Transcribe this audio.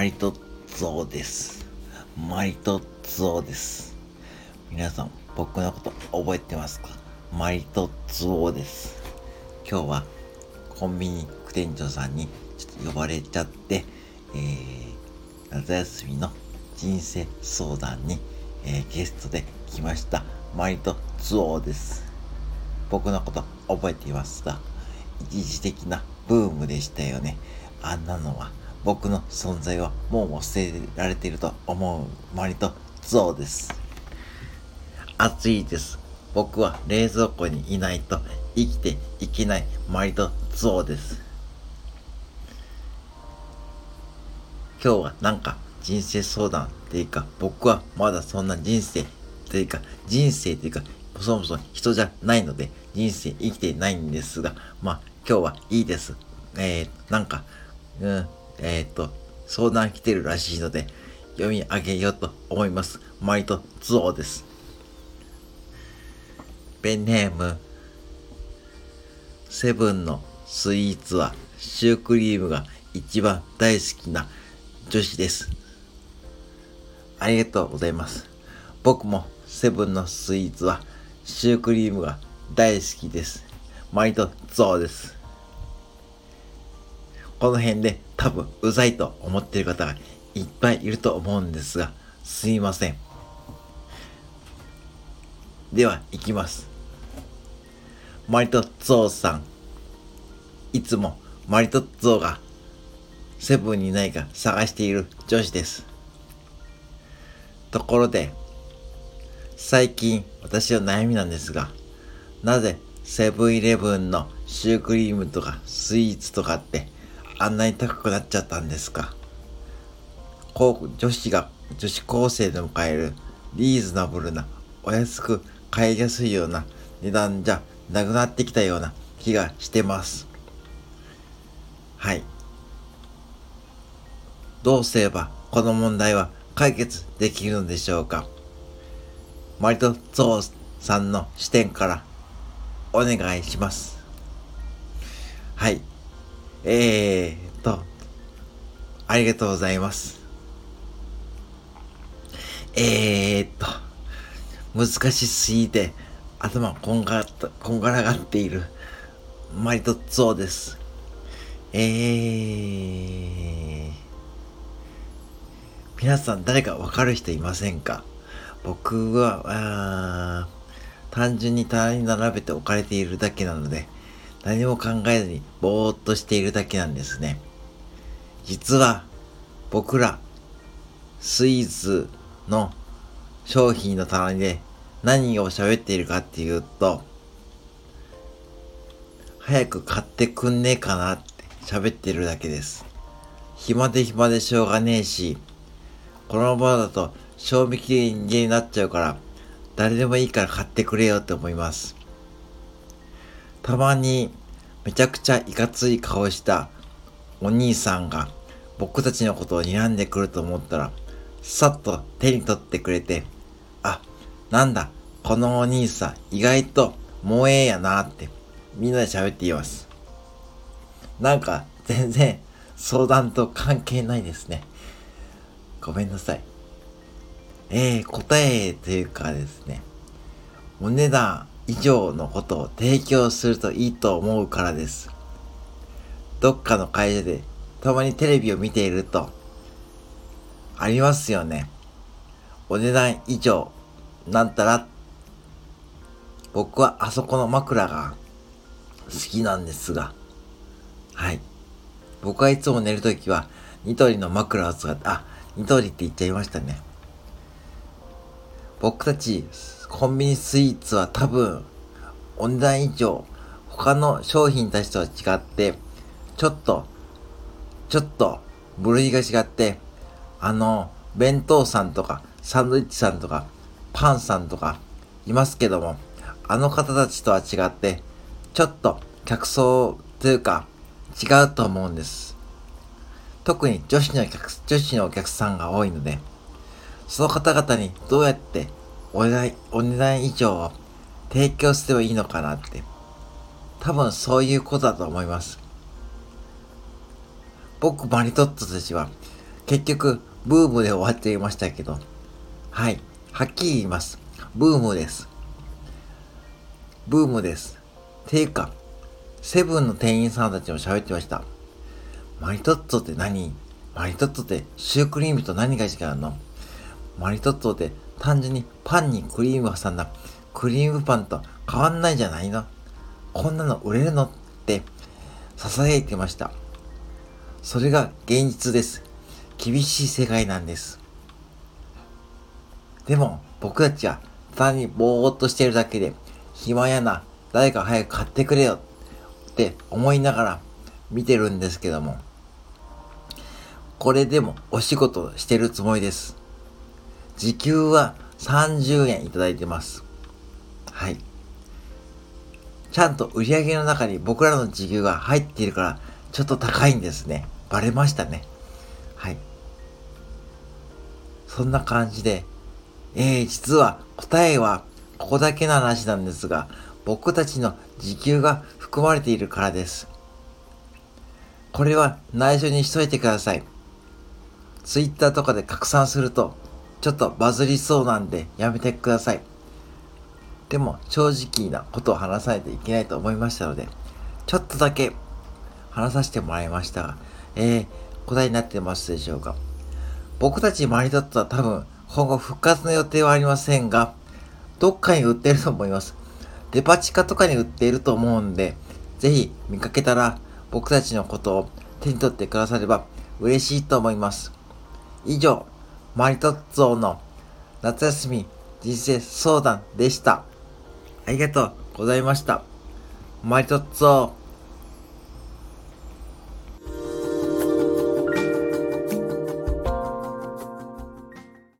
マリトッツォです。マリトッツォです。皆さん、僕のこと覚えてますか？マリトッツォです。今日はコンビニ副店長さんにちょっと呼ばれちゃって、えー、夏休みの人生相談に、えー、ゲストで来ました。マリトッツォです。僕のこと覚えていますか？一時的なブームでしたよね。あんなのは僕の存在はもう忘れられていると思うマリトゾウです。暑いです。僕は冷蔵庫にいないと生きていけないマリトゾウです。今日はなんか人生相談っていうか僕はまだそんな人生っていうか人生っていうかそもそも人じゃないので人生生きてないんですがまあ今日はいいです。えー、なんか、うん、えっ、と、相談来てるらしいので、読み上げようと思います。マリトツオです。ペンネーム、セブンのスイーツはシュークリームが一番大好きな女子です。ありがとうございます。僕もセブンのスイーツはシュークリームが大好きです。マリトツオです。この辺で多分うざいと思ってる方がいっぱいいると思うんですが、すいません。では、行きます。マリトッツォさん。いつもマリトッツォがセブンにないか探している女子です。ところで、最近私の悩みなんですが、なぜセブンイレブンのシュークリームとかスイーツとかってあんなに高くなっちゃったんですか？女子が、女子高生でも買えるリーズナブルな、お安く買いやすいような値段じゃなくなってきたような気がしてます。はい。どうすればこの問題は解決できるのでしょうか？マリトゾウさんの視点からお願いします。はい。えーと、ありがとうございます。えーと、難しすぎて頭こんがらこんがらがっているマリトッツォです。えー、皆さん誰かわかる人いませんか？僕は、単純に棚に並べて置かれているだけなので、何も考えずにぼーっとしているだけなんですね。実は僕らスイーツの商品の棚で何を喋っているかっていうと早く買ってくんねえかなって喋ってるだけです。暇で暇でしょうがねえしこのままだと賞味期限になっちゃうから誰でもいいから買ってくれよって思います。たまにめちゃくちゃいかつい顔したお兄さんが僕たちのことを睨んでくると思ったら、さっと手に取ってくれて、あ、なんだ、このお兄さん意外と萌えやなってみんなで喋っています。なんか全然相談と関係ないですね。ごめんなさい。えー、答えというかですね、お値段以上のことを提供するといいと思うからです。どっかの会社でたまにテレビを見ていると、ありますよね。お値段以上、なんたら、僕はあそこの枕が好きなんですが、はい。僕はいつも寝るときは、ニトリの枕を使って、あ、ニトリって言っちゃいましたね。僕たちコンビニスイーツは多分、お値段以上、他の商品たちとは違って、ちょっと、ちょっと、部類が違って、あの、弁当さんとか、サンドイッチさんとか、パンさんとか、いますけども、あの方たちとは違って、ちょっと、客層というか、違うと思うんです。特に女子の客、女子のお客さんが多いので、その方々にどうやってお値段、お値段以上を提供すればいいのかなって。多分そういうことだと思います。僕、マリトッツォたちは結局、ブームで終わっていましたけど、はい。はっきり言います。ブームです。ブームです。ていうか、セブンの店員さんたちも喋ってました。マリトッツォって何？マリトッツォってシュークリームと何が違うの？マリトッツォって単純にパンにクリームを挟んだクリームパンと変わんないじゃないのこんなの売れるのって囁いてました。それが現実です。厳しい世界なんです。でも僕たちは単にぼーっとしてるだけで暇やな、誰か早く買ってくれよって思いながら見てるんですけども、これでもお仕事してるつもりです。時給は30円いただいてます。はい。ちゃんと売り上げの中に僕らの時給が入っているから、ちょっと高いんですね。バレましたね。はい。そんな感じで、えー、実は答えはここだけの話なんですが、僕たちの時給が含まれているからです。これは内緒にしといてください。ツイッターとかで拡散すると、ちょっとバズりそうなんでやめてください。でも正直なことを話さないといけないと思いましたので、ちょっとだけ話させてもらいましたが、えー、答えになってますでしょうか。僕たちマリトットは多分今後復活の予定はありませんが、どっかに売ってると思います。デパ地下とかに売っていると思うんで、ぜひ見かけたら僕たちのことを手に取ってくだされば嬉しいと思います。以上、マリトッツォの夏休み人生相談でした。ありがとうございました。マリトッツォ